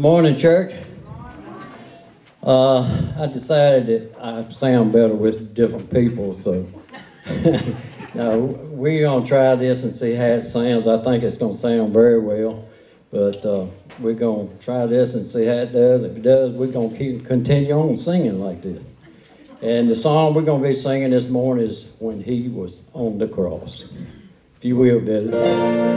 Good morning, church. Uh, I decided that I sound better with different people, so. Now, we're gonna try this and see how it sounds. I think it's gonna sound very well. But, uh, we're gonna try this and see how it does. If it does, we're gonna keep, continue on singing like this. And the song we're gonna be singing this morning is When He Was on the Cross. If you will, Billy.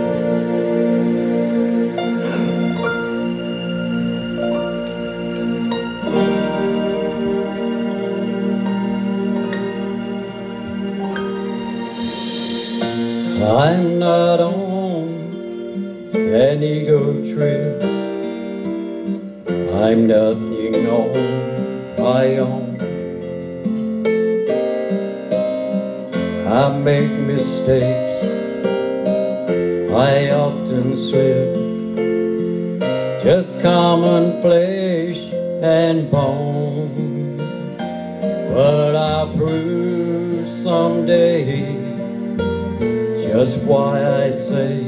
I'm not on an ego trip. I'm nothing on my own. I make mistakes. I often slip. Just common flesh and bone. But I'll prove someday just why I say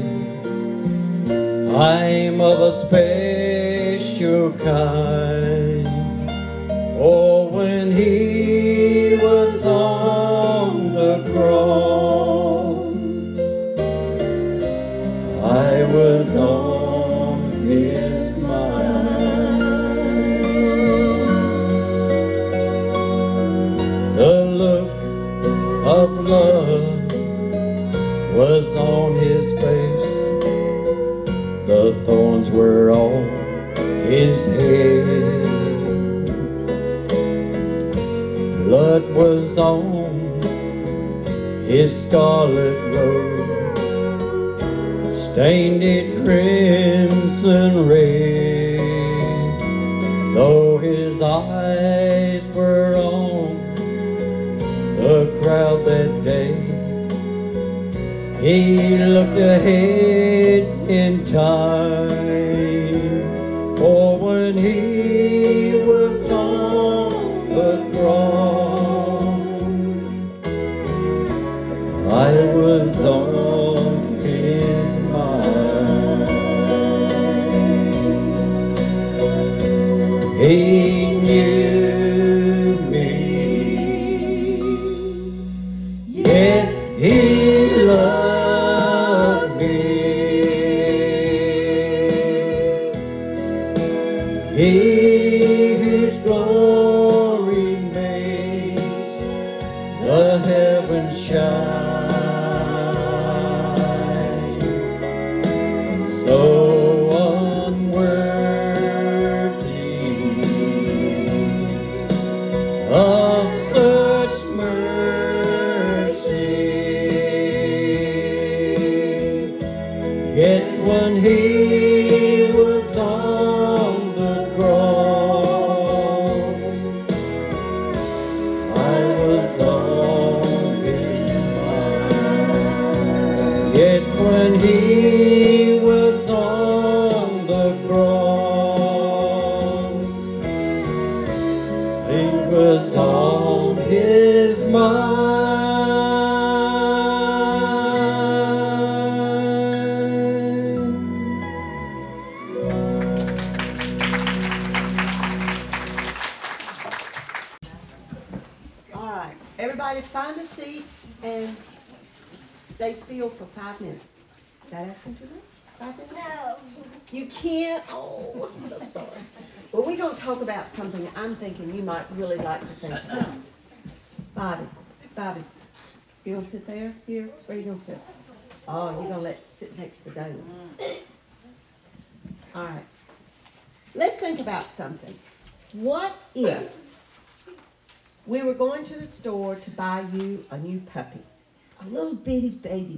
I'm of a special kind. For when he on his scarlet robe, stained it crimson red. Though his eyes were on the crowd that day. He looked ahead in time.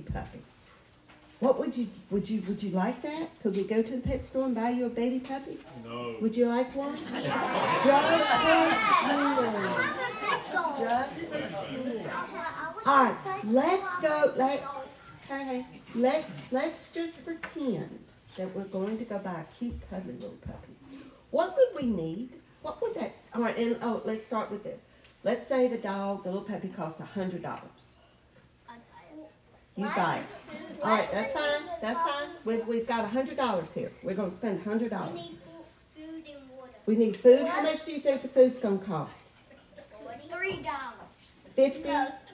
Baby puppy. What would you would you would you like that? Could we go to the pet store and buy you a baby puppy? No. Would you like one? Just for Just for All right, let's go. Let hey, hey, let's let's just pretend that we're going to go buy a cute, cuddly little puppy. What would we need? What would that? All right, and oh, let's start with this. Let's say the dog, the little puppy, cost a hundred dollars. You buy it. All right, that's fine. That's fine. We've we've got a hundred dollars here. We're gonna spend a hundred dollars. We need food. And water. We need food. How much do you think the food's gonna cost? Three dollars. Fifty?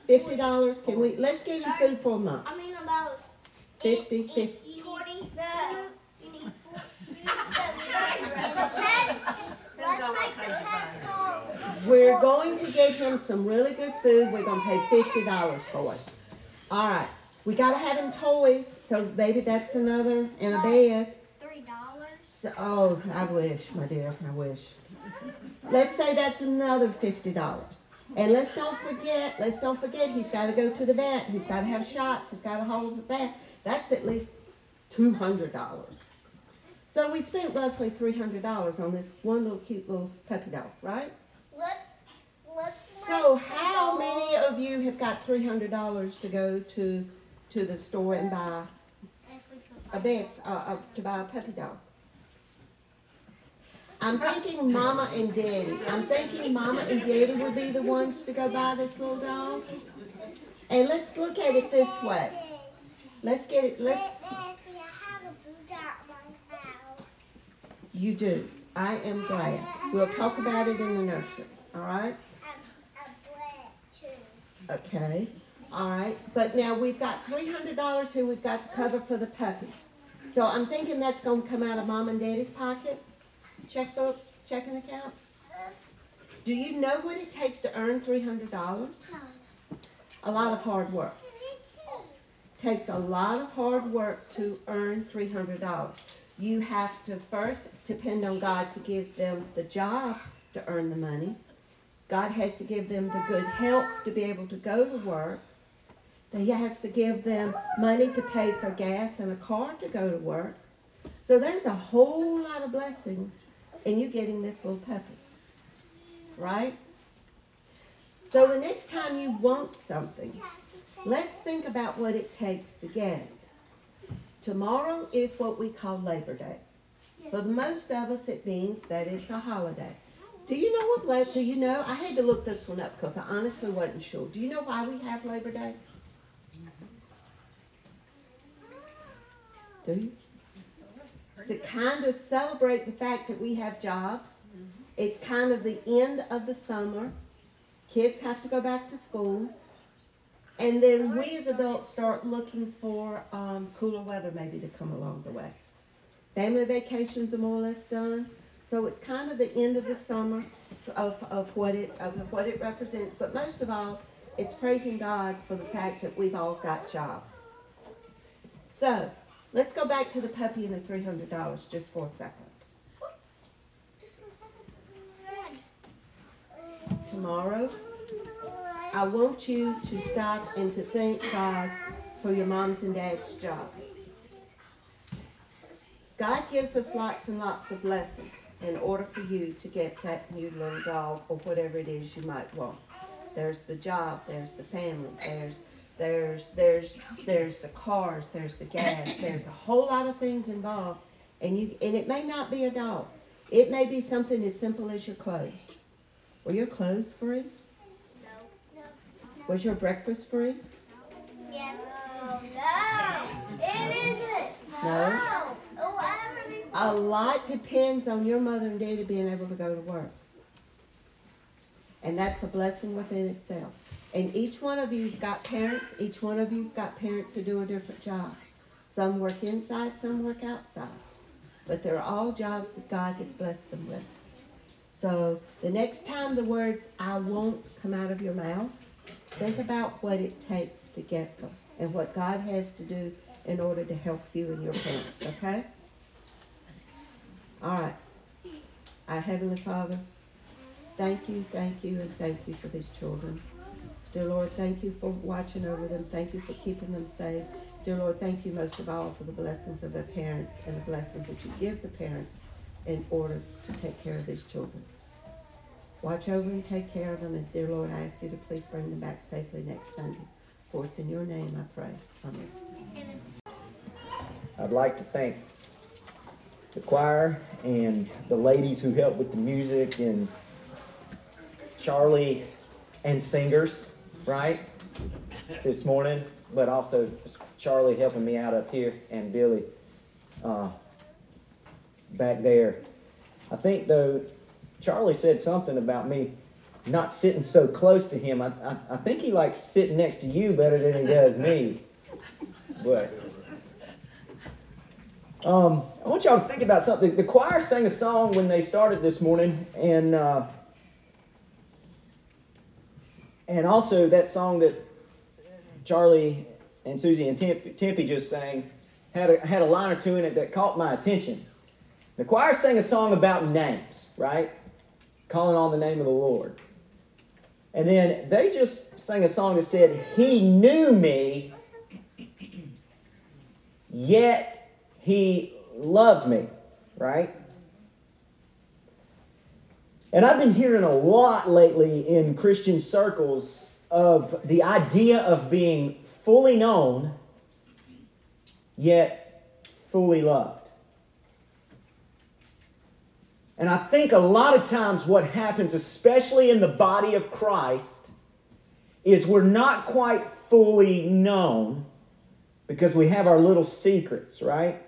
Fifty dollars? Can we, let's give you food for a month. I mean about Fifty, eight- fifty. eight- Twenty. No. You need four. Is a pet? Let's make the pets call. We're going to get him some really good food. We're gonna pay fifty dollars for it. All right. We gotta have him toys, so maybe that's another and a bed. Three dollars. So, oh, I wish, my dear, I wish. Let's say that's another fifty dollars. And let's don't forget, let's don't forget, he's gotta go to the vet, he's gotta have shots, he's gotta hold the that. That's at least two hundred dollars. So we spent roughly three hundred dollars on this one little cute little puppy dog, right? Let's let's. So how many of you have got three hundred dollars to go to, to the store and buy If we could a bed, uh, uh, to buy a puppy dog. I'm thinking mama and daddy. I'm thinking mama and daddy would be the ones to go buy this little dog. And let's look at it this way. Let's get it, let's, I have a boot at my house. you do. I am glad. We'll talk about it in the nursery, all right? A, a sled too. Okay, all right. But now we've got three hundred dollars here we've got to cover for the puppy. So I'm thinking that's gonna come out of mom and daddy's pocket? Checkbook, checking account? Do you know what it takes to earn three hundred dollars? A lot of hard work. Takes a lot of hard work to earn three hundred dollars. You have to first depend on God to give them the job to earn the money. God has to give them the good health to be able to go to work. He has to give them money to pay for gas and a car to go to work. So there's a whole lot of blessings in you getting this little puppy. Right? So the next time you want something, let's think about what it takes to get it. Tomorrow is what we call Labor Day. For most of us, it means that it's a holiday. Do you know what Labor, do you know? I had to look this one up because I honestly wasn't sure. Do you know why we have Labor Day? Do you? It's to kind of celebrate the fact that we have jobs. It's kind of the end of the summer. Kids have to go back to school. And then we as adults start looking for um, cooler weather maybe to come along the way. Family vacations are more or less done. So it's kind of the end of the summer of, of what it of what it represents. But most of all, it's praising God for the fact that we've all got jobs. So let's go back to the puppy and the three hundred dollars just for a second. Just for a second. Tomorrow, I want you to stop and to thank God for your moms and dads' jobs. God gives us lots and lots of blessings in order for you to get that new little dog or whatever it is you might want. There's the job, there's the family, there's there's there's there's the cars, there's the gas, there's a whole lot of things involved. And you and it may not be a dog. It may be something as simple as your clothes. Were your clothes free? No. No. Was your breakfast free? Yes. No. No. It isn't. No? Oh. A lot depends on your mother and daddy being able to go to work. And that's a blessing within itself. And each one of you's got parents, each one of you's got parents who do a different job. Some work inside, some work outside. But they're all jobs that God has blessed them with. So the next time the words I won't come out of your mouth, think about what it takes to get them and what God has to do in order to help you and your parents, okay? All right. Our Heavenly Father, thank you, thank you, and thank you for these children. Dear Lord, thank you for watching over them. Thank you for keeping them safe. Dear Lord, thank you most of all for the blessings of their parents and the blessings that you give the parents in order to take care of these children. Watch over and take care of them, and dear Lord, I ask you to please bring them back safely next Sunday. For it's in your name I pray. Amen. I'd like to thank the choir and the ladies who helped with the music and Charlie and singers, right? This morning, but also Charlie helping me out up here and Billy uh, back there. I think though Charlie said something about me not sitting so close to him. I, I, I think he likes sitting next to you better than he does me. But um, I want y'all to think about something. The choir sang a song when they started this morning, and uh, and also that song that Charlie and Susie and Temp- Tempe just sang had a, had a line or two in it that caught my attention. The choir sang a song about names, right? Calling on the name of the Lord. And then they just sang a song that said, He knew me, yet He loved me, right? And I've been hearing a lot lately in Christian circles of the idea of being fully known, yet fully loved. And I think a lot of times what happens, especially in the body of Christ, is we're not quite fully known because we have our little secrets, right?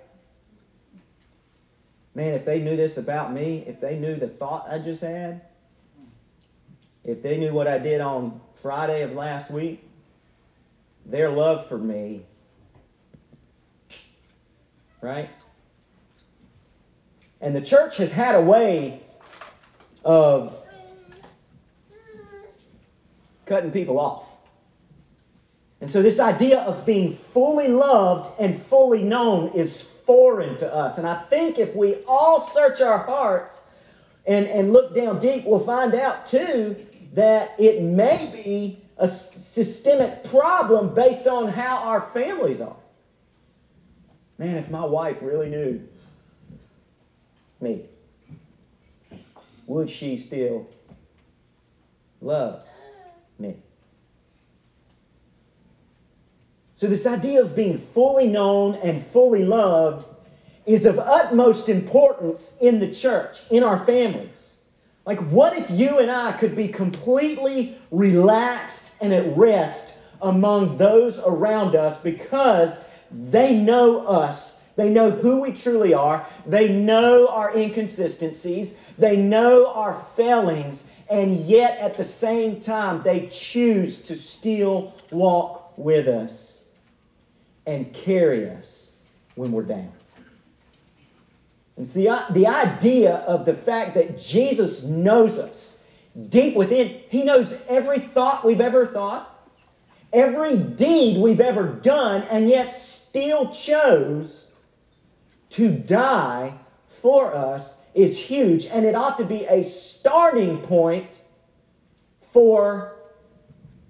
Man, if they knew this about me, if they knew the thought I just had, if they knew what I did on Friday of last week, their love for me, right? And the church has had a way of cutting people off. And so, this idea of being fully loved and fully known is foreign to us. And I think if we all search our hearts and, and look down deep, we'll find out too that it may be a systemic problem based on how our families are. Man, if my wife really knew me, would she still love me? So, this idea of being fully known and fully loved is of utmost importance in the church, in our families. Like, what if you and I could be completely relaxed and at rest among those around us because they know us? They know who we truly are. They know our inconsistencies. They know our failings. And yet, at the same time, they choose to still walk with us and carry us when we're down. It's the, the idea of the fact that Jesus knows us deep within. He knows every thought we've ever thought, every deed we've ever done, and yet still chose to die for us is huge. And it ought to be a starting point for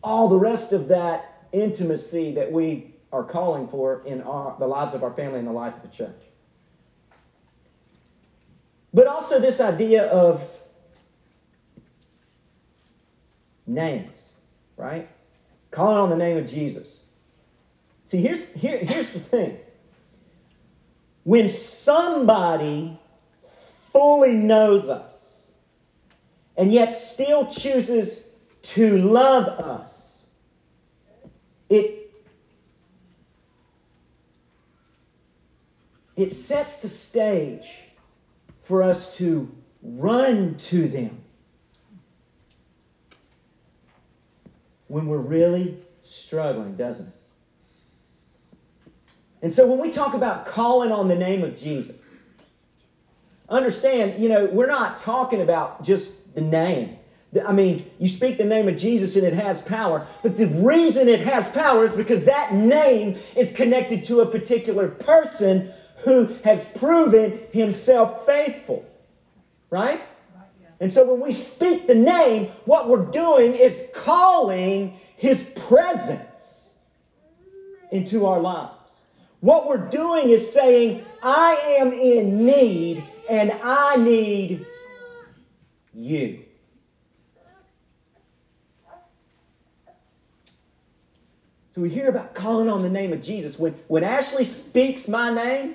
all the rest of that intimacy that we are calling for in our, the lives of our family and the life of the church. But also, this idea of names, right? Calling on the name of Jesus. See, here's, here, here's the thing. When somebody fully knows us and yet still chooses to love us, it it sets the stage for us to run to them when we're really struggling, doesn't it? And so when we talk about calling on the name of Jesus, understand, you know, we're not talking about just the name. I mean, you speak the name of Jesus and it has power, but the reason it has power is because that name is connected to a particular person who has proven himself faithful. Right? And so when we speak the name, what we're doing is calling his presence into our lives. What we're doing is saying, I am in need and I need you. So we hear about calling on the name of Jesus. When, when Ashley speaks my name,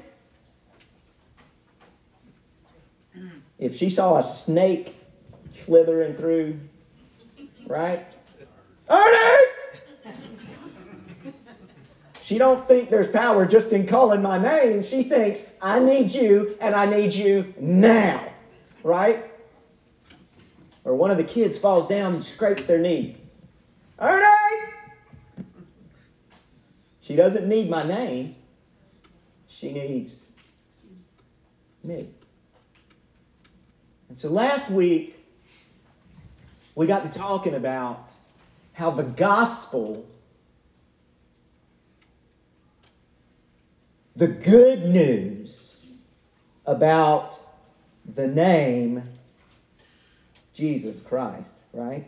if she saw a snake slithering through, right? Ernie! She don't think there's power just in calling my name. She thinks I need you and I need you now, right? or one of the kids falls down and scrapes their knee. Ernie! She doesn't need my name. She needs me. And so last week, we got to talking about how the gospel, the good news about the name Jesus Christ, right?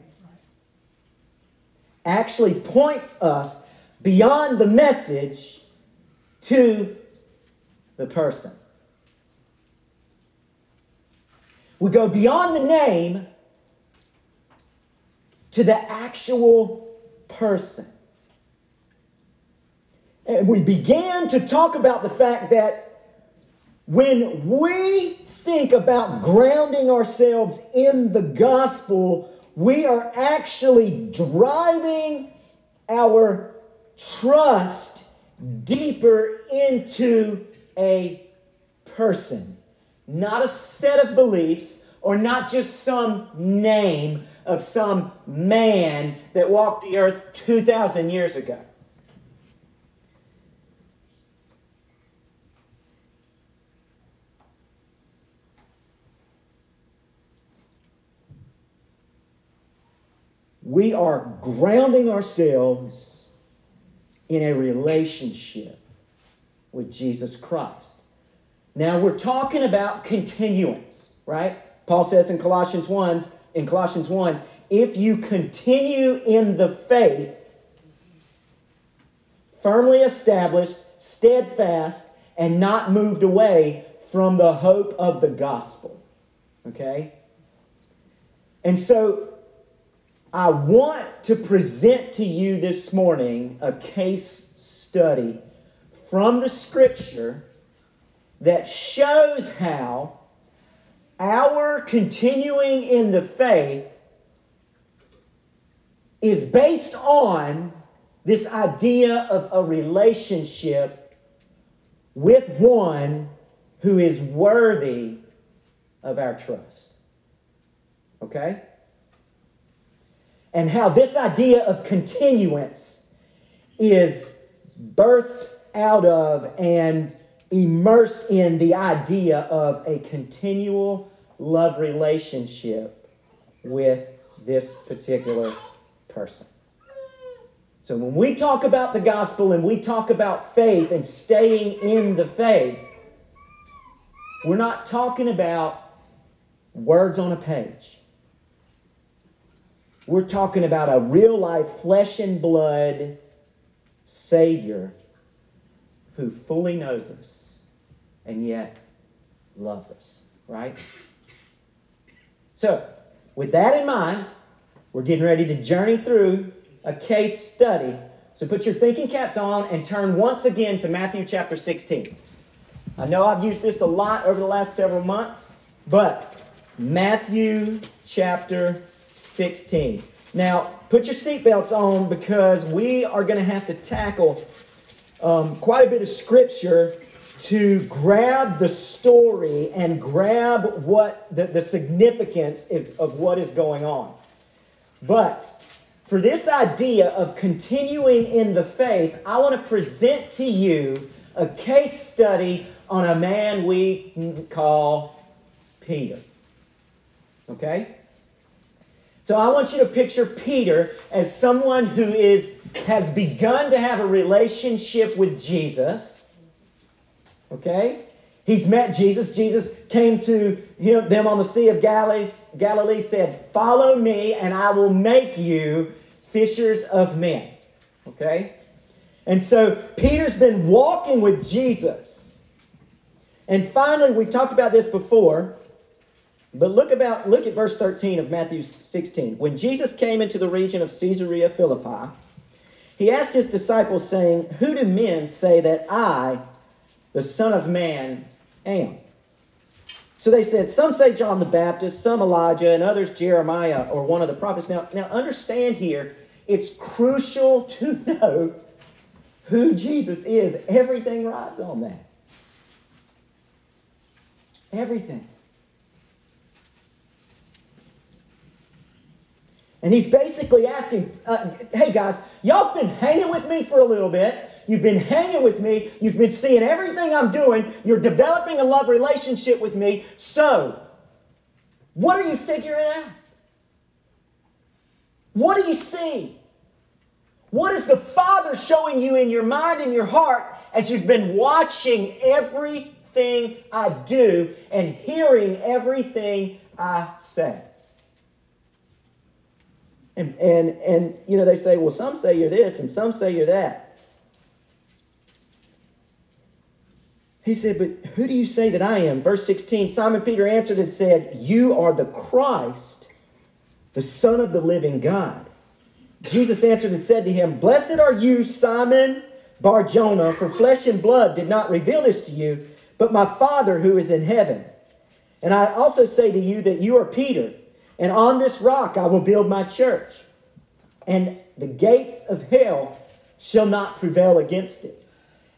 Actually points us beyond the message to the person. We go beyond the name to the actual person. And we began to talk about the fact that when we think about grounding ourselves in the gospel, we are actually driving our trust deeper into a person, not a set of beliefs or not just some name of some man that walked the earth 2,000 years ago. We are grounding ourselves in a relationship with Jesus Christ. Now we're talking about continuance, right? Paul says in Colossians 1, in Colossians 1, if you continue in the faith, firmly established, steadfast, and not moved away from the hope of the gospel. Okay? And so I want to present to you this morning a case study from the scripture that shows how our continuing in the faith is based on this idea of a relationship with one who is worthy of our trust. Okay? And how this idea of continuance is birthed out of and immersed in the idea of a continual love relationship with this particular person. So when we talk about the gospel and we talk about faith and staying in the faith, we're not talking about words on a page. We're talking about a real life, flesh and blood Savior who fully knows us and yet loves us, right? So, with that in mind, we're getting ready to journey through a case study. So, put your thinking caps on and turn once again to Matthew chapter 16. I know I've used this a lot over the last several months, but Matthew chapter 16. Now, put your seatbelts on because we are going to have to tackle um, quite a bit of scripture to grab the story and grab what the, the significance is of what is going on. But for this idea of continuing in the faith, I want to present to you a case study on a man we call Peter. Okay? So I want you to picture Peter as someone who is has begun to have a relationship with Jesus. Okay? He's met Jesus. Jesus came to him, them on the Sea of Galilee, Galilee, said, Follow me, and I will make you fishers of men. Okay? And so Peter's been walking with Jesus. And finally, we've talked about this before. But look about look at verse 13 of Matthew 16. When Jesus came into the region of Caesarea Philippi, he asked his disciples, saying, Who do men say that I, the Son of Man, am? So they said, Some say John the Baptist, some Elijah, and others Jeremiah or one of the prophets. Now, now understand here, it's crucial to know who Jesus is. Everything rides on that. Everything. And he's basically asking, uh, hey guys, y'all have been hanging with me for a little bit. You've been hanging with me. You've been seeing everything I'm doing. You're developing a love relationship with me. So, what are you figuring out? What do you see? What is the Father showing you in your mind and your heart as you've been watching everything I do and hearing everything I say? And, and, and, you know, they say, well, some say you're this and some say you're that. He said, but who do you say that I am? Verse 16 Simon Peter answered and said, You are the Christ, the Son of the living God. Jesus answered and said to him, Blessed are you, Simon Bar Jonah, for flesh and blood did not reveal this to you, but my Father who is in heaven. And I also say to you that you are Peter, and on this rock I will build my church, and the gates of hell shall not prevail against it.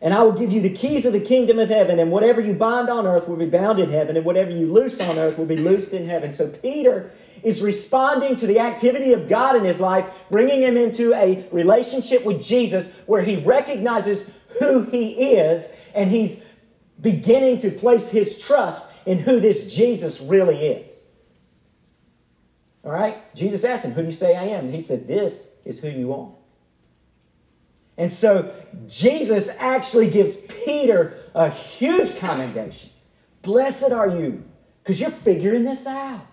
And I will give you the keys of the kingdom of heaven, and whatever you bind on earth will be bound in heaven, and whatever you loose on earth will be loosed in heaven. So Peter is responding to the activity of God in his life, bringing him into a relationship with Jesus where he recognizes who he is, and he's beginning to place his trust in who this Jesus really is. All right? Jesus asked him, Who do you say I am? And he said, This is who you are. And so Jesus actually gives Peter a huge commendation. Blessed are you, because you're figuring this out.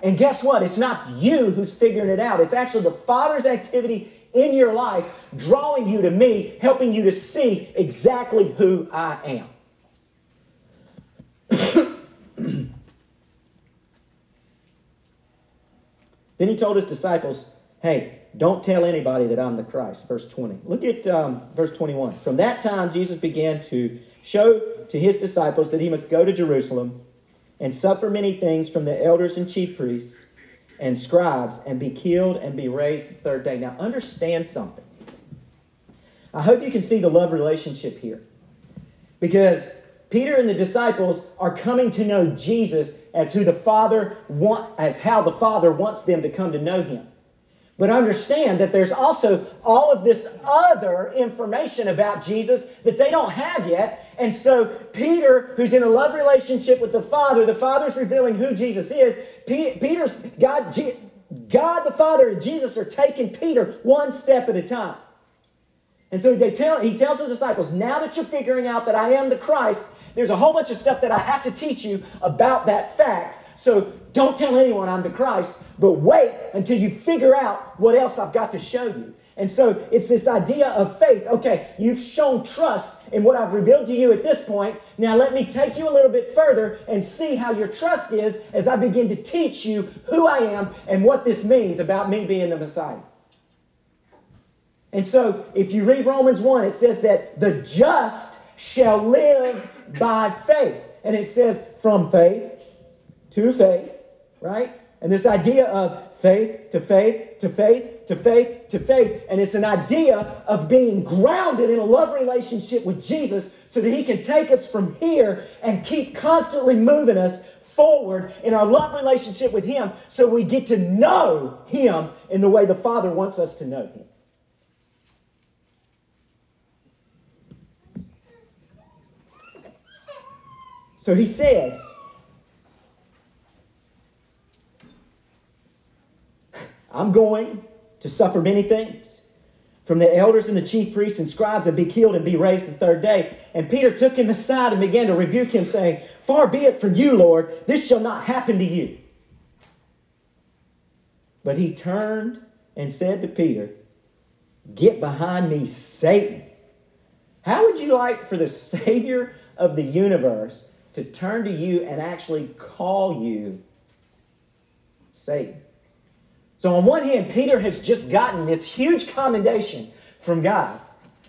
And guess what? It's not you who's figuring it out. It's actually the Father's activity in your life drawing you to me, helping you to see exactly who I am. Then he told his disciples, Hey, don't tell anybody that I'm the Christ. Verse 20. Look at um, verse 21. From that time, Jesus began to show to his disciples that he must go to Jerusalem and suffer many things from the elders and chief priests and scribes and be killed and be raised the third day. Now, understand something. I hope you can see the love relationship here. Because Peter and the disciples are coming to know Jesus as who the Father want, as how the Father wants them to come to know him. But understand that there's also all of this other information about Jesus that they don't have yet. And so, Peter, who's in a love relationship with the Father, the Father's revealing who Jesus is. Peter's, God, God the Father and Jesus are taking Peter one step at a time. And so they tell, he tells the disciples, now that you're figuring out that I am the Christ, there's a whole bunch of stuff that I have to teach you about that fact. So don't tell anyone I'm the Christ, but wait until you figure out what else I've got to show you. And so it's this idea of faith. Okay, you've shown trust in what I've revealed to you at this point. Now let me take you a little bit further and see how your trust is as I begin to teach you who I am and what this means about me being the Messiah. And so if you read Romans 1, it says that the just shall live by faith. And it says from faith to faith, right? And this idea of faith to faith to faith to faith to faith. And it's an idea of being grounded in a love relationship with Jesus so that He can take us from here and keep constantly moving us forward in our love relationship with Him so we get to know Him in the way the Father wants us to know Him. So He says, I'm going to suffer many things from the elders and the chief priests and scribes and be killed and be raised the third day. And Peter took him aside and began to rebuke him, saying, Far be it from you, Lord, this shall not happen to you. But he turned and said to Peter, Get behind me, Satan. How would you like for the Savior of the universe to turn to you and actually call you Satan? So, on one hand, Peter has just gotten this huge commendation from God.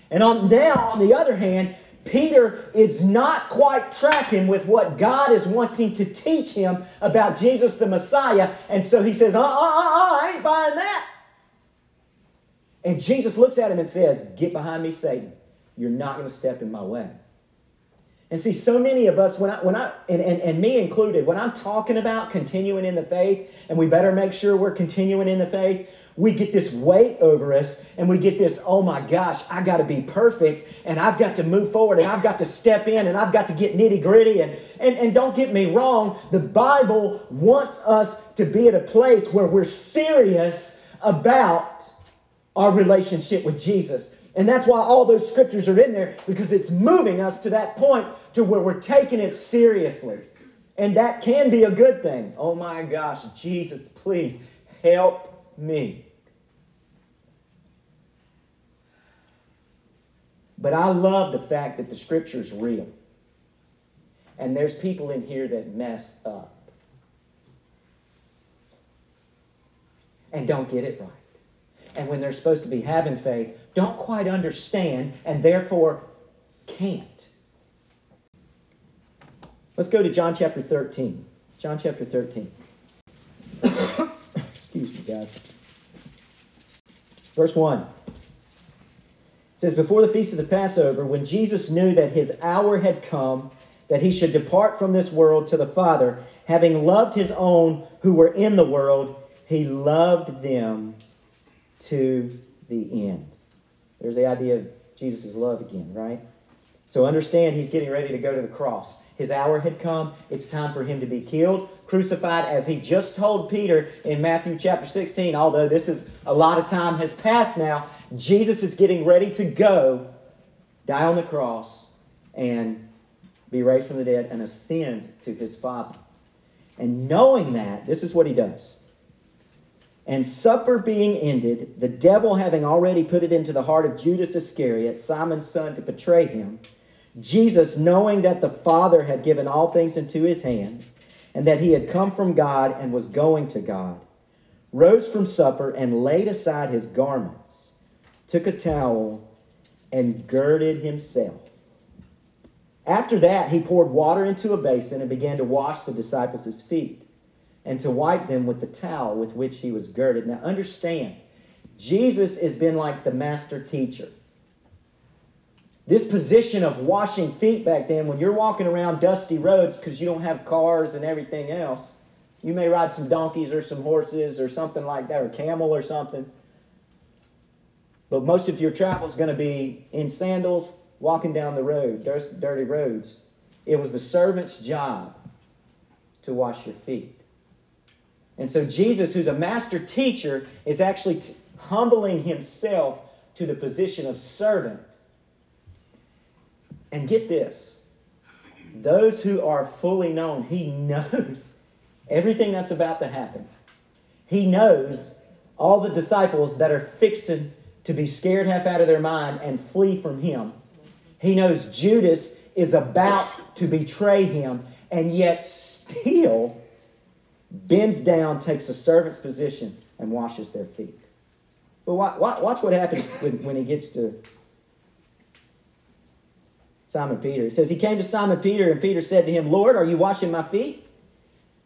And on, now, on the other hand, Peter is not quite tracking with what God is wanting to teach him about Jesus the Messiah. And so he says, uh uh uh, uh I ain't buying that. And Jesus looks at him and says, Get behind me, Satan. You're not going to step in my way. And see, so many of us, when I, when I and, and, and me included, when I'm talking about continuing in the faith, and we better make sure we're continuing in the faith, we get this weight over us and we get this, oh my gosh, I got to be perfect and I've got to move forward and I've got to step in and I've got to get nitty gritty. And, and, and don't get me wrong, the Bible wants us to be at a place where we're serious about our relationship with Jesus. And that's why all those scriptures are in there because it's moving us to that point to where we're taking it seriously. And that can be a good thing. Oh my gosh, Jesus, please help me. But I love the fact that the scripture is real. And there's people in here that mess up and don't get it right. And when they're supposed to be having faith, don't quite understand and therefore can't. Let's go to John chapter 13. John chapter 13. Excuse me, guys. Verse 1 says, Before the feast of the Passover, when Jesus knew that his hour had come, that he should depart from this world to the Father, having loved his own who were in the world, he loved them to the end. There's the idea of Jesus' love again, right? So understand he's getting ready to go to the cross. His hour had come. It's time for him to be killed, crucified, as he just told Peter in Matthew chapter 16. Although this is a lot of time has passed now, Jesus is getting ready to go, die on the cross, and be raised from the dead and ascend to his Father. And knowing that, this is what he does. And supper being ended, the devil having already put it into the heart of Judas Iscariot, Simon's son, to betray him, Jesus, knowing that the Father had given all things into his hands, and that he had come from God and was going to God, rose from supper and laid aside his garments, took a towel, and girded himself. After that, he poured water into a basin and began to wash the disciples' feet and to wipe them with the towel with which he was girded. Now, understand, Jesus has been like the master teacher. This position of washing feet back then, when you're walking around dusty roads because you don't have cars and everything else, you may ride some donkeys or some horses or something like that, or camel or something. But most of your travel is going to be in sandals, walking down the road, dirty roads. It was the servant's job to wash your feet. And so Jesus, who's a master teacher, is actually t- humbling himself to the position of servant. And get this those who are fully known, he knows everything that's about to happen. He knows all the disciples that are fixing to be scared half out of their mind and flee from him. He knows Judas is about to betray him, and yet still bends down, takes a servant's position, and washes their feet. But watch what happens when he gets to Simon Peter. It says, He came to Simon Peter, and Peter said to him, Lord, are you washing my feet?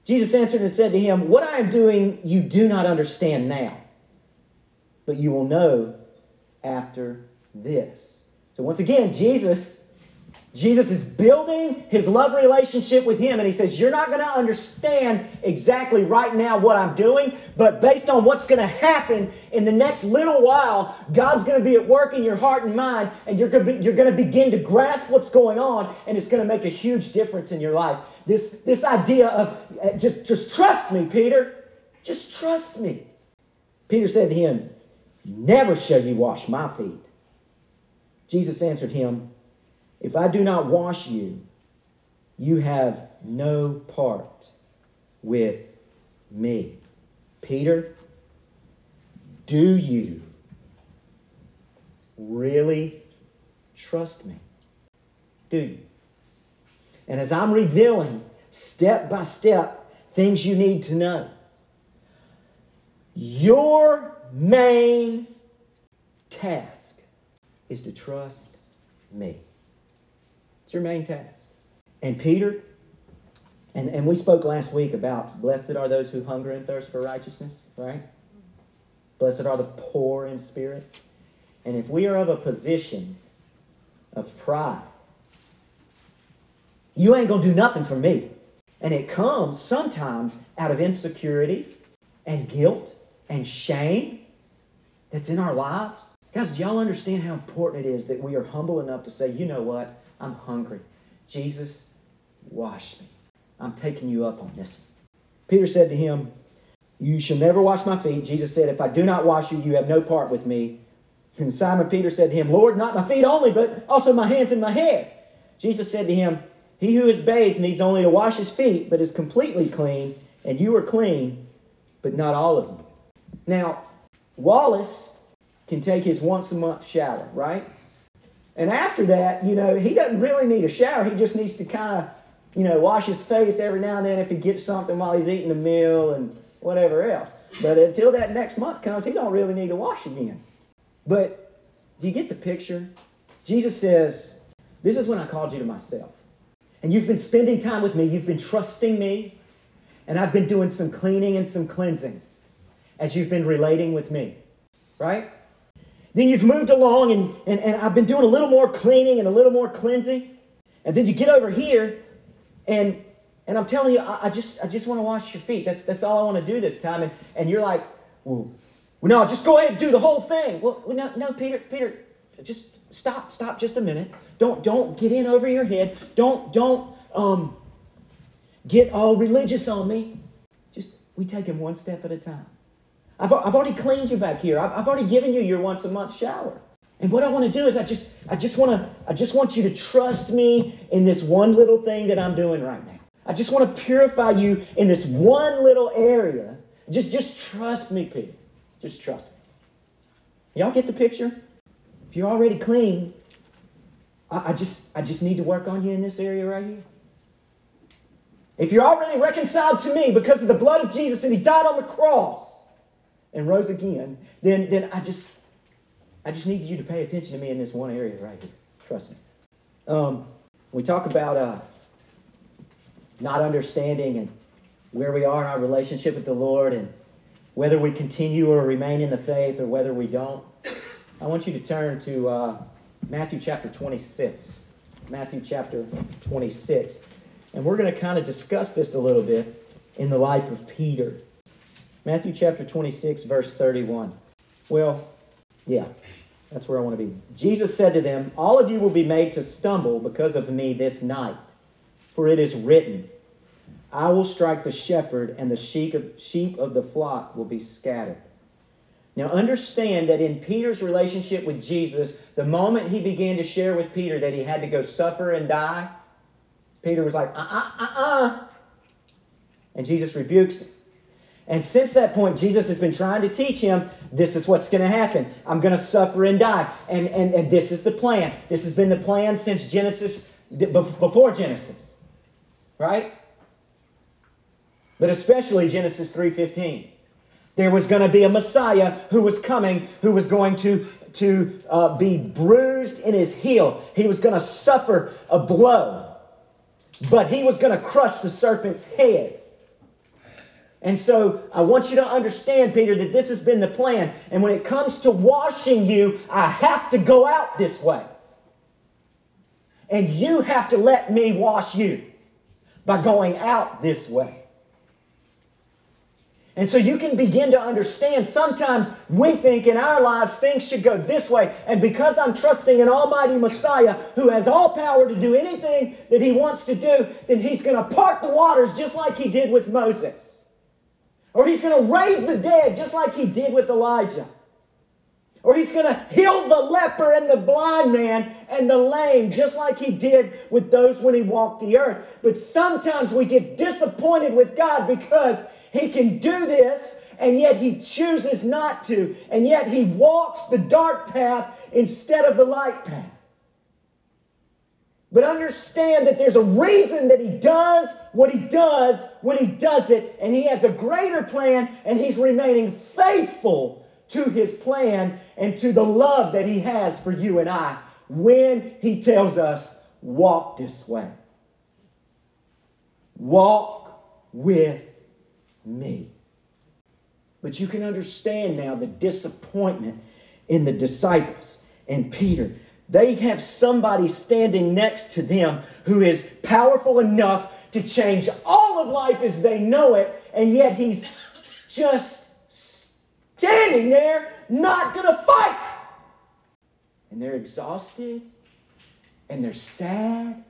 Jesus answered and said to him, What I am doing you do not understand now, but you will know after this. So once again, Jesus Jesus is building his love relationship with him, and he says, You're not going to understand exactly right now what I'm doing, but based on what's going to happen in the next little while, God's going to be at work in your heart and mind, and you're going to, be, you're going to begin to grasp what's going on, and it's going to make a huge difference in your life. This, this idea of uh, just, just trust me, Peter. Just trust me. Peter said to him, Never shall you wash my feet. Jesus answered him, if I do not wash you, you have no part with me. Peter, do you really trust me? Do you? And as I'm revealing step by step things you need to know, your main task is to trust me. It's your main task. And Peter, and, and we spoke last week about blessed are those who hunger and thirst for righteousness, right? Blessed are the poor in spirit. And if we are of a position of pride, you ain't going to do nothing for me. And it comes sometimes out of insecurity and guilt and shame that's in our lives. Guys, y'all understand how important it is that we are humble enough to say, you know what? I'm hungry. Jesus, wash me. I'm taking you up on this. Peter said to him, You shall never wash my feet. Jesus said, If I do not wash you, you have no part with me. And Simon Peter said to him, Lord, not my feet only, but also my hands and my head. Jesus said to him, He who is bathed needs only to wash his feet, but is completely clean, and you are clean, but not all of you. Now, Wallace can take his once a month shower, right? And after that, you know, he doesn't really need a shower. He just needs to kind of, you know, wash his face every now and then if he gets something while he's eating a meal and whatever else. But until that next month comes, he don't really need to wash again. But do you get the picture? Jesus says, This is when I called you to myself. And you've been spending time with me, you've been trusting me, and I've been doing some cleaning and some cleansing as you've been relating with me, right? Then you've moved along and, and, and I've been doing a little more cleaning and a little more cleansing. And then you get over here and and I'm telling you, I, I just I just want to wash your feet. That's that's all I want to do this time. And and you're like, well, no, just go ahead and do the whole thing. Well, no, no, Peter, Peter, just stop, stop just a minute. Don't don't get in over your head. Don't don't um get all religious on me. Just we take him one step at a time. I've, I've already cleaned you back here. I've, I've already given you your once a month shower. And what I want to do is I just I just want to I just want you to trust me in this one little thing that I'm doing right now. I just want to purify you in this one little area. Just just trust me, Peter. Just trust me. Y'all get the picture? If you're already clean, I, I just I just need to work on you in this area right here. If you're already reconciled to me because of the blood of Jesus and he died on the cross and rose again, then then I just I just need you to pay attention to me in this one area right here. Trust me. Um, we talk about uh, not understanding and where we are in our relationship with the Lord and whether we continue or remain in the faith or whether we don't. I want you to turn to uh, Matthew chapter 26. Matthew chapter 26. And we're going to kind of discuss this a little bit in the life of Peter. Matthew chapter 26, verse 31. Well, yeah, that's where I want to be. Jesus said to them, All of you will be made to stumble because of me this night. For it is written, I will strike the shepherd, and the sheep of, sheep of the flock will be scattered. Now, understand that in Peter's relationship with Jesus, the moment he began to share with Peter that he had to go suffer and die, Peter was like, uh uh uh uh. And Jesus rebukes him. And since that point, Jesus has been trying to teach him this is what's going to happen. I'm going to suffer and die. And, and, and this is the plan. This has been the plan since Genesis, before Genesis. Right? But especially Genesis 3.15. There was going to be a Messiah who was coming, who was going to, to uh, be bruised in his heel. He was going to suffer a blow. But he was going to crush the serpent's head. And so I want you to understand, Peter, that this has been the plan. And when it comes to washing you, I have to go out this way. And you have to let me wash you by going out this way. And so you can begin to understand sometimes we think in our lives things should go this way. And because I'm trusting an almighty Messiah who has all power to do anything that he wants to do, then he's going to part the waters just like he did with Moses. Or he's going to raise the dead just like he did with Elijah. Or he's going to heal the leper and the blind man and the lame just like he did with those when he walked the earth. But sometimes we get disappointed with God because he can do this and yet he chooses not to. And yet he walks the dark path instead of the light path. But understand that there's a reason that he does what he does when he does it, and he has a greater plan, and he's remaining faithful to his plan and to the love that he has for you and I when he tells us, walk this way. Walk with me. But you can understand now the disappointment in the disciples and Peter they have somebody standing next to them who is powerful enough to change all of life as they know it, and yet he's just standing there, not gonna fight. And they're exhausted and they're sad.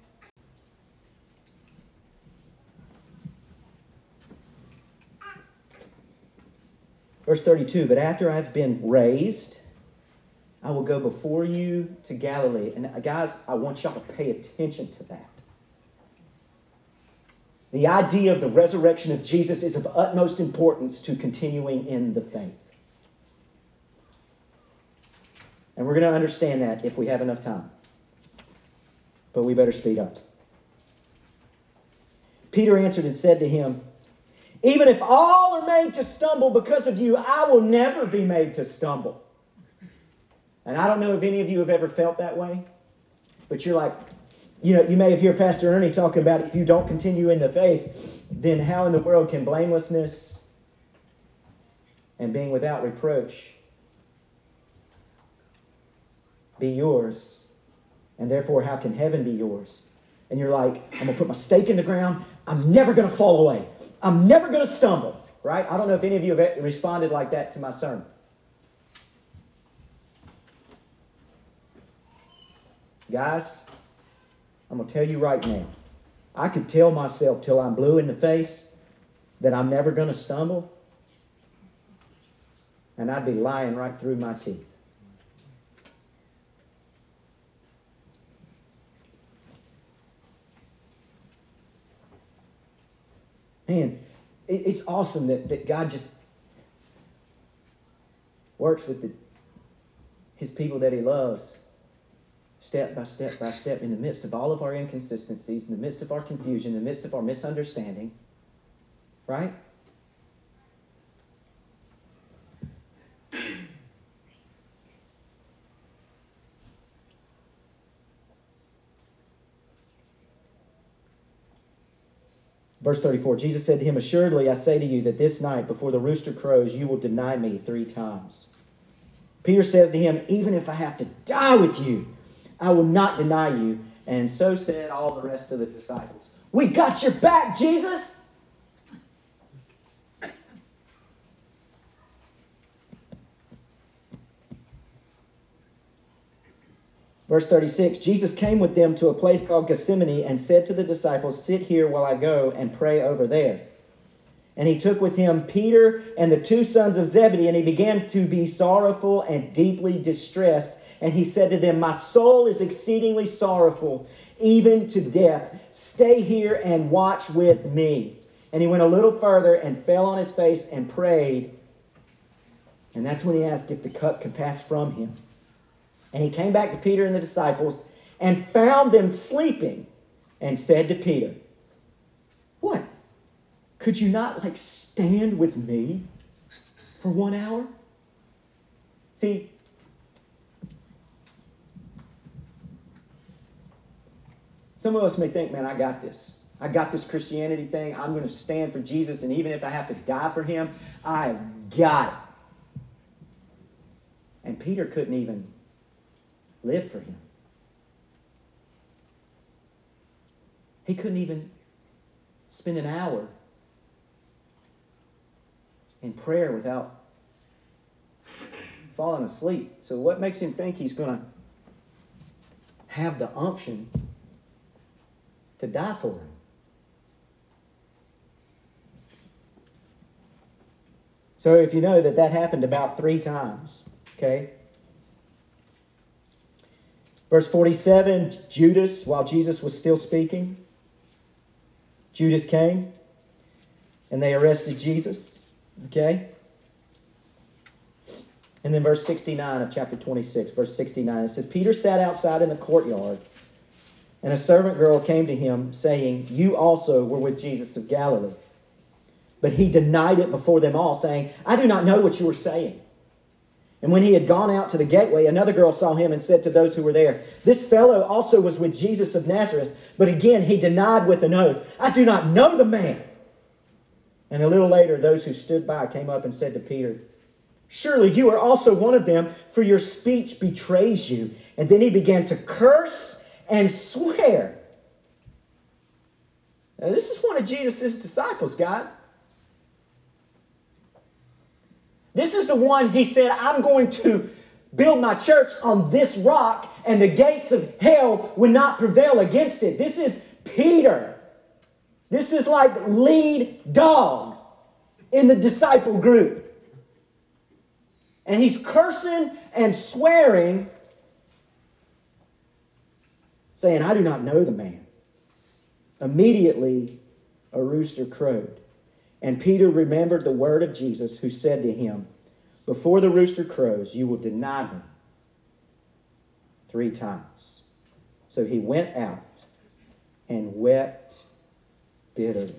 Verse 32 But after I've been raised, I will go before you to Galilee. And uh, guys, I want y'all to pay attention to that. The idea of the resurrection of Jesus is of utmost importance to continuing in the faith. And we're going to understand that if we have enough time. But we better speed up. Peter answered and said to him, Even if all are made to stumble because of you, I will never be made to stumble. And I don't know if any of you have ever felt that way, but you're like, you know, you may have heard Pastor Ernie talking about if you don't continue in the faith, then how in the world can blamelessness and being without reproach be yours? And therefore, how can heaven be yours? And you're like, I'm going to put my stake in the ground. I'm never going to fall away. I'm never going to stumble, right? I don't know if any of you have responded like that to my sermon. Guys, I'm going to tell you right now. I could tell myself till I'm blue in the face that I'm never going to stumble, and I'd be lying right through my teeth. Man, it's awesome that, that God just works with the, his people that he loves step by step by step in the midst of all of our inconsistencies, in the midst of our confusion, in the midst of our misunderstanding. Right? Verse 34 Jesus said to him, Assuredly, I say to you that this night, before the rooster crows, you will deny me three times. Peter says to him, Even if I have to die with you, I will not deny you. And so said all the rest of the disciples. We got your back, Jesus. Verse 36 Jesus came with them to a place called Gethsemane and said to the disciples, Sit here while I go and pray over there. And he took with him Peter and the two sons of Zebedee, and he began to be sorrowful and deeply distressed. And he said to them, My soul is exceedingly sorrowful, even to death. Stay here and watch with me. And he went a little further and fell on his face and prayed. And that's when he asked if the cup could pass from him. And he came back to Peter and the disciples and found them sleeping and said to Peter, What? Could you not like stand with me for one hour? See, some of us may think, man, I got this. I got this Christianity thing. I'm going to stand for Jesus, and even if I have to die for him, I got it. And Peter couldn't even live for him. He couldn't even spend an hour in prayer without falling asleep. So, what makes him think he's going to have the unction to die for him? So, if you know that that happened about three times, okay? Verse 47 Judas, while Jesus was still speaking, Judas came and they arrested Jesus. Okay? And then verse 69 of chapter 26, verse 69, it says, Peter sat outside in the courtyard, and a servant girl came to him, saying, You also were with Jesus of Galilee. But he denied it before them all, saying, I do not know what you are saying. And when he had gone out to the gateway, another girl saw him and said to those who were there, This fellow also was with Jesus of Nazareth. But again he denied with an oath, I do not know the man. And a little later, those who stood by came up and said to Peter, Surely you are also one of them, for your speech betrays you. And then he began to curse and swear. Now, this is one of Jesus' disciples, guys. This is the one he said, I'm going to build my church on this rock, and the gates of hell will not prevail against it. This is Peter. This is like lead dog in the disciple group. And he's cursing and swearing, saying, I do not know the man. Immediately, a rooster crowed. And Peter remembered the word of Jesus, who said to him, Before the rooster crows, you will deny me three times. So he went out and wept bitterly.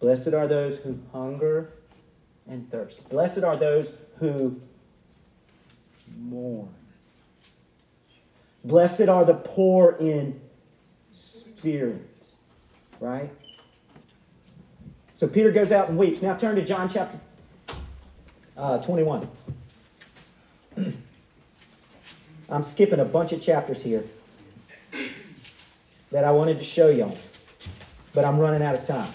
Blessed are those who hunger and thirst. Blessed are those who mourn. Blessed are the poor in spirit. Right? So Peter goes out and weeps. Now turn to John chapter uh, 21. I'm skipping a bunch of chapters here that I wanted to show y'all, but I'm running out of time.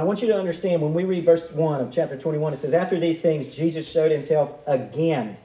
Now, I want you to understand when we read verse 1 of chapter 21, it says, After these things, Jesus showed himself again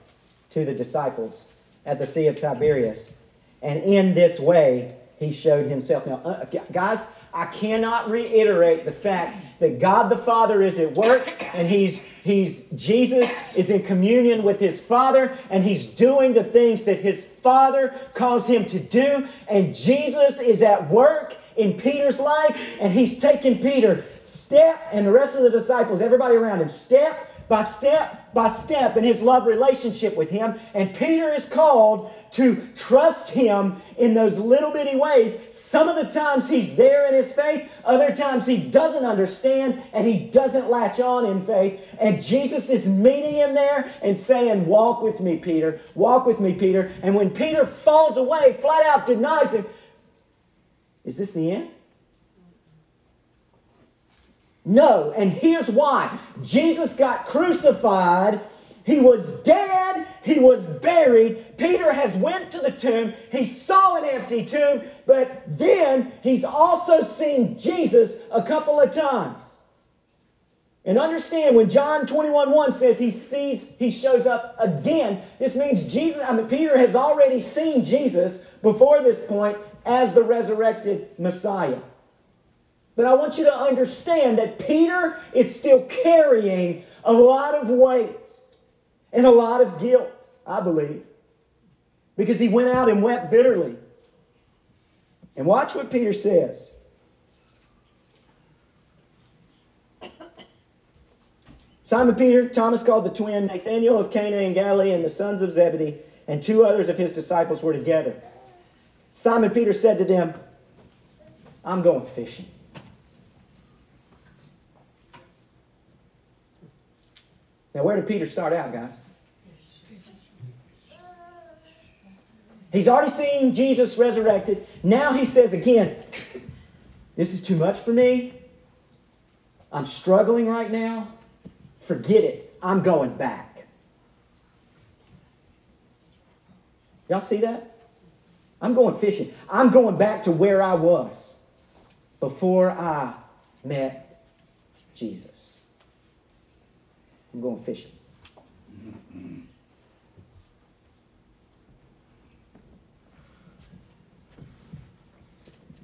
to the disciples at the Sea of Tiberias. And in this way, he showed himself. Now, uh, guys, I cannot reiterate the fact that God the Father is at work and he's he's Jesus is in communion with his Father and he's doing the things that his Father calls him to do and Jesus is at work in Peter's life and he's taking Peter step, and the rest of the disciples, everybody around him, step by step by step in his love relationship with him. And Peter is called to trust him in those little bitty ways. Some of the times he's there in his faith, other times he doesn't understand and he doesn't latch on in faith. And Jesus is meeting him there and saying, Walk with me, Peter. Walk with me, Peter. And when Peter falls away, flat out denies him, is this the end? No, and here's why. Jesus got crucified. He was dead, he was buried. Peter has went to the tomb. He saw an empty tomb, but then he's also seen Jesus a couple of times. And understand when John 21 1 says he sees, he shows up again, this means Jesus, I mean, Peter has already seen Jesus before this point as the resurrected Messiah. But I want you to understand that Peter is still carrying a lot of weight and a lot of guilt, I believe, because he went out and wept bitterly. And watch what Peter says. Simon Peter, Thomas called the twin, Nathanael of Cana in Galilee, and the sons of Zebedee, and two others of his disciples were together. Simon Peter said to them, I'm going fishing. Now, where did Peter start out, guys? He's already seen Jesus resurrected. Now he says again, This is too much for me. I'm struggling right now. Forget it. I'm going back. Y'all see that? I'm going fishing. I'm going back to where I was before I met Jesus. I'm going fishing.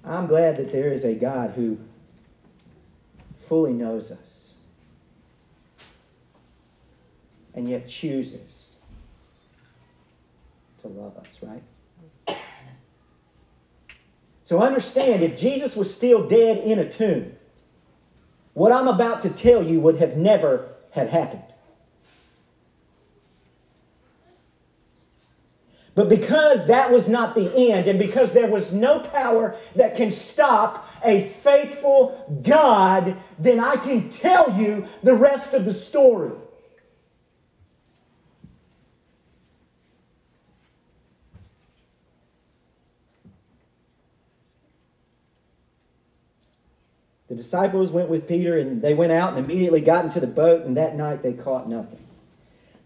I'm glad that there is a God who fully knows us and yet chooses to love us, right? So understand if Jesus was still dead in a tomb, what I'm about to tell you would have never had happened. But because that was not the end, and because there was no power that can stop a faithful God, then I can tell you the rest of the story. The disciples went with Peter and they went out and immediately got into the boat, and that night they caught nothing.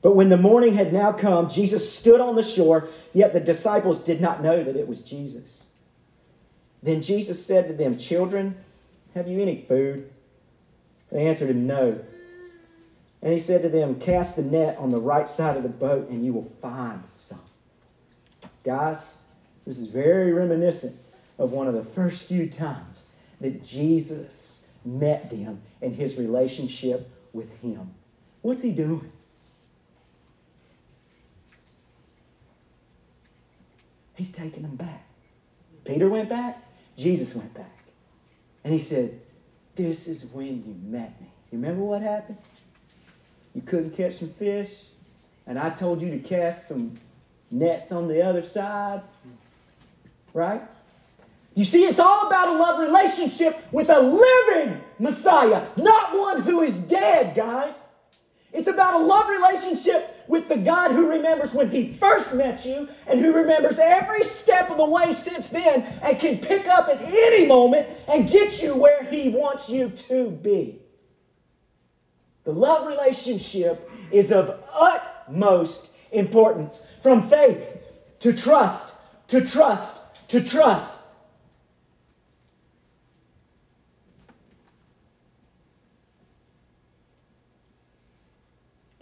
But when the morning had now come, Jesus stood on the shore, yet the disciples did not know that it was Jesus. Then Jesus said to them, Children, have you any food? They answered him, No. And he said to them, Cast the net on the right side of the boat, and you will find some. Guys, this is very reminiscent of one of the first few times that Jesus met them in his relationship with him. What's he doing? He's taking them back. Peter went back, Jesus went back. And he said, This is when you met me. You remember what happened? You couldn't catch some fish, and I told you to cast some nets on the other side. Right? You see, it's all about a love relationship with a living Messiah, not one who is dead, guys. It's about a love relationship with the God who remembers when He first met you and who remembers every step of the way since then and can pick up at any moment and get you where He wants you to be. The love relationship is of utmost importance from faith to trust, to trust, to trust.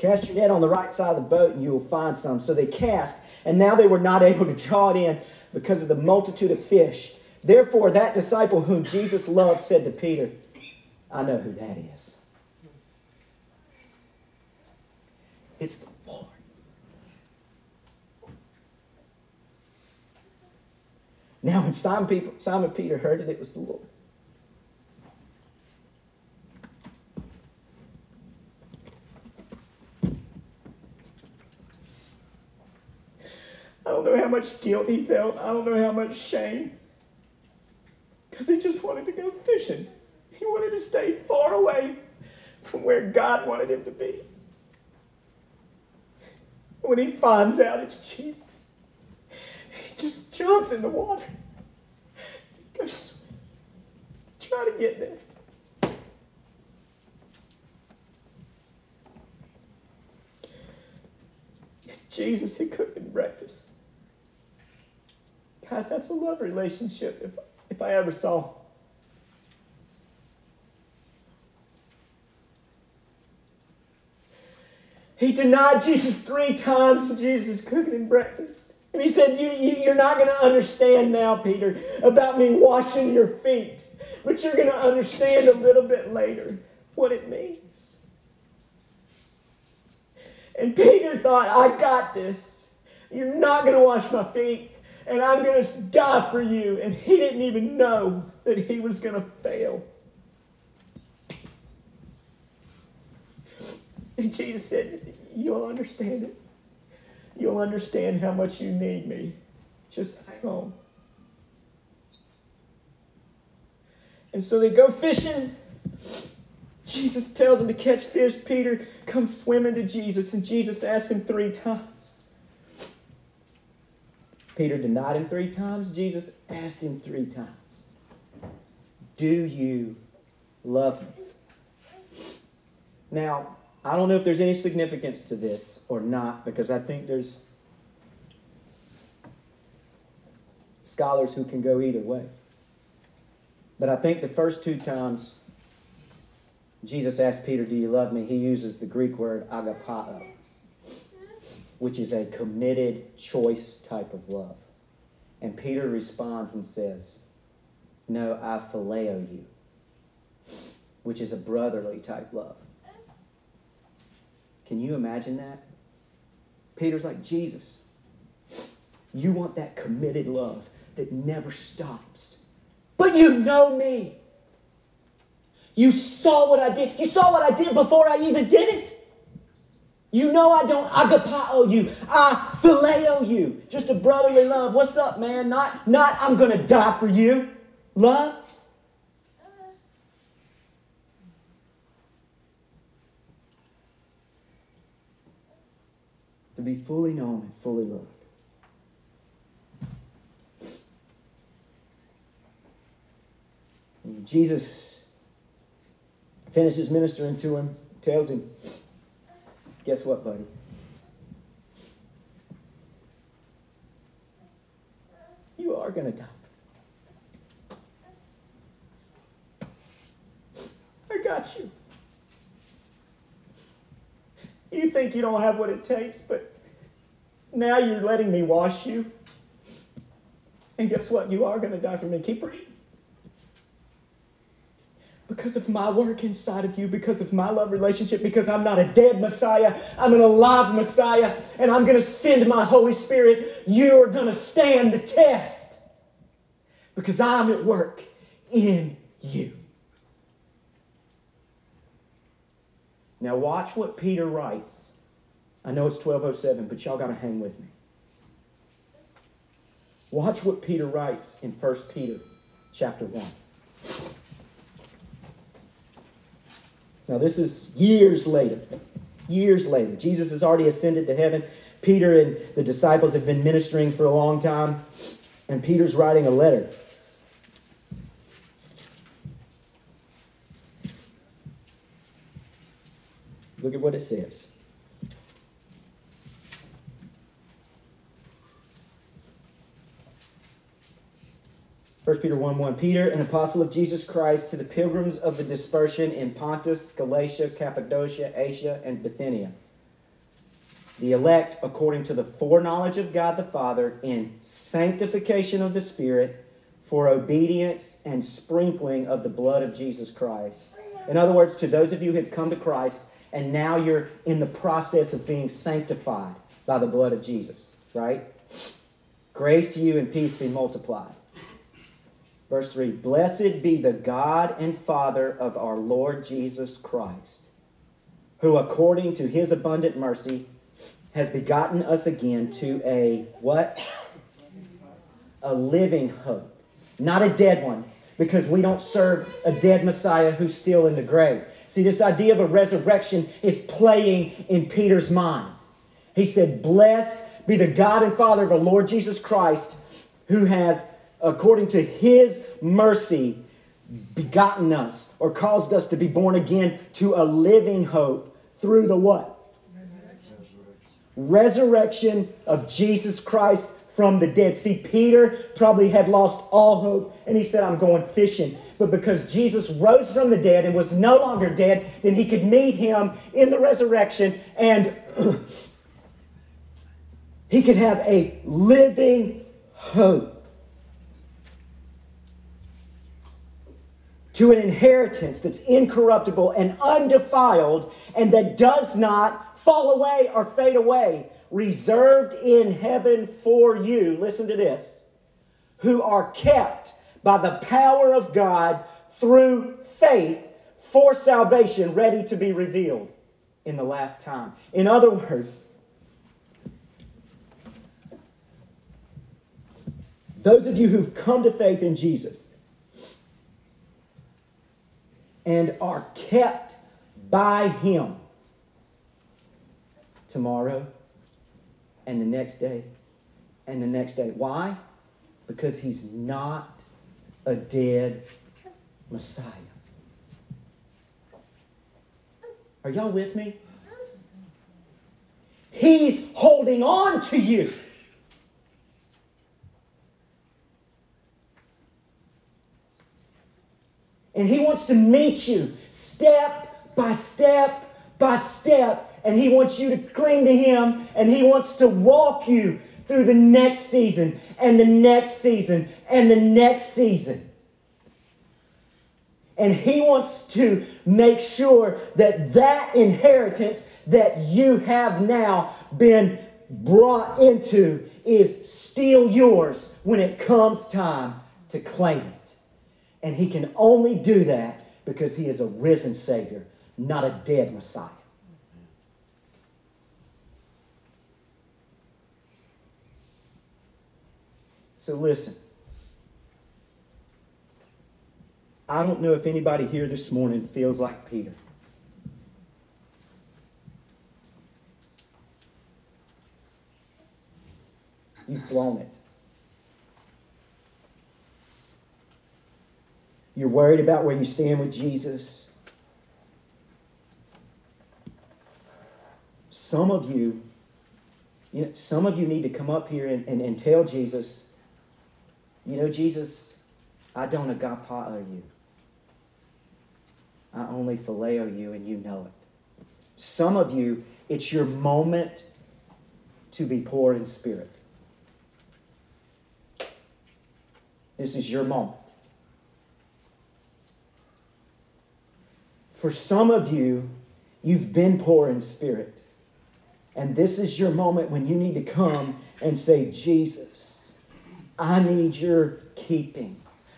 Cast your net on the right side of the boat and you will find some. So they cast, and now they were not able to draw it in because of the multitude of fish. Therefore, that disciple whom Jesus loved said to Peter, I know who that is. It's the Lord. Now, when Simon, Peter heard it, it was the Lord, I don't know how much guilt he felt. I don't know how much shame. Because he just wanted to go fishing. He wanted to stay far away from where God wanted him to be. When he finds out it's Jesus, he just jumps in the water. He goes, try to get there. Jesus, he cooked him breakfast. Guys, that's a love relationship if, if I ever saw. He denied Jesus three times and Jesus cooking breakfast. And he said, you, you, You're not going to understand now, Peter, about me washing your feet, but you're going to understand a little bit later what it means. And Peter thought, I got this. You're not going to wash my feet and I'm going to die for you. And he didn't even know that he was going to fail. And Jesus said, You'll understand it. You'll understand how much you need me. Just hang on. And so they go fishing. Jesus tells them to catch fish. Peter comes swimming to Jesus, and Jesus asks him three times Peter denied him three times. Jesus asked him three times, Do you love me? Now, I don't know if there's any significance to this or not because I think there's scholars who can go either way. But I think the first two times Jesus asked Peter, Do you love me? he uses the Greek word agapao which is a committed choice type of love. And Peter responds and says, No, I phileo you, which is a brotherly type love. Can you imagine that? Peter's like, Jesus, you want that committed love that never stops. But you know me. You saw what I did. You saw what I did before I even did it. You know I don't agapao you. I phileo you. Just a brotherly love. What's up, man? Not, not I'm going to die for you. Love. To be fully known and fully loved. And Jesus finishes ministering to him, tells him, Guess what, buddy? You are going to die. I got you. You think you don't have what it takes, but now you're letting me wash you. And guess what? You are going to die for me. Keep reading because of my work inside of you, because of my love relationship, because I'm not a dead Messiah, I'm an alive Messiah, and I'm going to send my Holy Spirit, you're going to stand the test because I'm at work in you. Now, watch what Peter writes. I know it's 1207, but y'all got to hang with me. Watch what Peter writes in 1 Peter chapter 1. Now, this is years later. Years later. Jesus has already ascended to heaven. Peter and the disciples have been ministering for a long time, and Peter's writing a letter. Look at what it says. 1 Peter 1 1. Peter, an apostle of Jesus Christ, to the pilgrims of the dispersion in Pontus, Galatia, Cappadocia, Asia, and Bithynia. The elect according to the foreknowledge of God the Father in sanctification of the Spirit for obedience and sprinkling of the blood of Jesus Christ. In other words, to those of you who have come to Christ and now you're in the process of being sanctified by the blood of Jesus, right? Grace to you and peace be multiplied. Verse 3 Blessed be the God and Father of our Lord Jesus Christ, who according to his abundant mercy has begotten us again to a what? A living hope. Not a dead one, because we don't serve a dead Messiah who's still in the grave. See, this idea of a resurrection is playing in Peter's mind. He said, Blessed be the God and Father of our Lord Jesus Christ, who has according to his mercy, begotten us or caused us to be born again to a living hope through the what? Resurrection of Jesus Christ from the dead. See, Peter probably had lost all hope and he said, I'm going fishing. But because Jesus rose from the dead and was no longer dead, then he could meet him in the resurrection and he could have a living hope. To an inheritance that's incorruptible and undefiled and that does not fall away or fade away, reserved in heaven for you. Listen to this who are kept by the power of God through faith for salvation, ready to be revealed in the last time. In other words, those of you who've come to faith in Jesus, and are kept by Him tomorrow and the next day and the next day. Why? Because He's not a dead Messiah. Are y'all with me? He's holding on to you. And He wants to meet you step by step by step. And He wants you to cling to Him and He wants to walk you through the next season and the next season and the next season. And He wants to make sure that that inheritance that you have now been brought into is still yours when it comes time to claim it. And he can only do that because he is a risen Savior, not a dead Messiah. So listen. I don't know if anybody here this morning feels like Peter. You've blown it. You're worried about where you stand with Jesus. Some of you, you know, some of you need to come up here and, and, and tell Jesus, you know, Jesus, I don't agapao you. I only phileo you and you know it. Some of you, it's your moment to be poor in spirit. This is your moment. For some of you, you've been poor in spirit. And this is your moment when you need to come and say, Jesus, I need your keeping.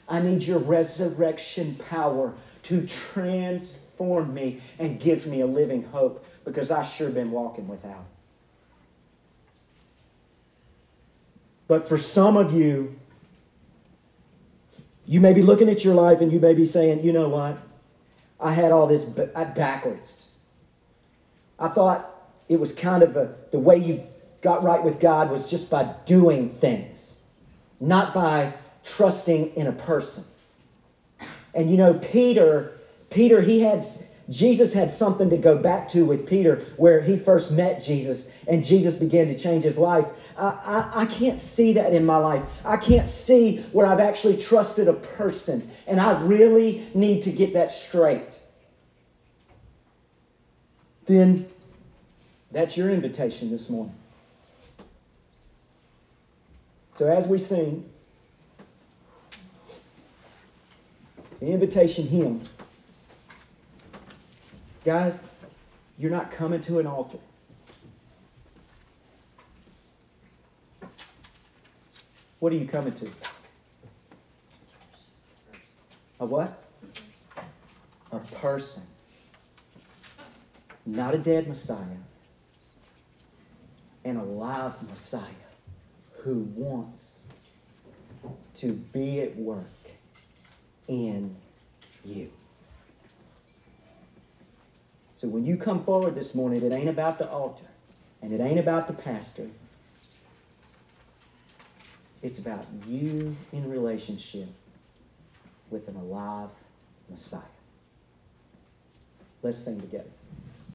I need your resurrection power to transform me and give me a living hope because I sure been walking without. But for some of you, you may be looking at your life and you may be saying, you know what? I had all this uh, backwards. I thought it was kind of a, the way you got right with God was just by doing things, not by trusting in a person. And you know, Peter, Peter, he had Jesus had something to go back to with Peter where he first met Jesus and Jesus began to change his life. I, I, I, can't see that in my life. I can't see where I've actually trusted a person. And I really need to get that straight. Then that's your invitation this morning. So as we sing, the invitation hymn. Guys, you're not coming to an altar. What are you coming to? A what? A person. Not a dead Messiah. An alive Messiah who wants to be at work in you. So when you come forward this morning, it ain't about the altar and it ain't about the pastor. It's about you in relationship with an alive Messiah. Let's sing together.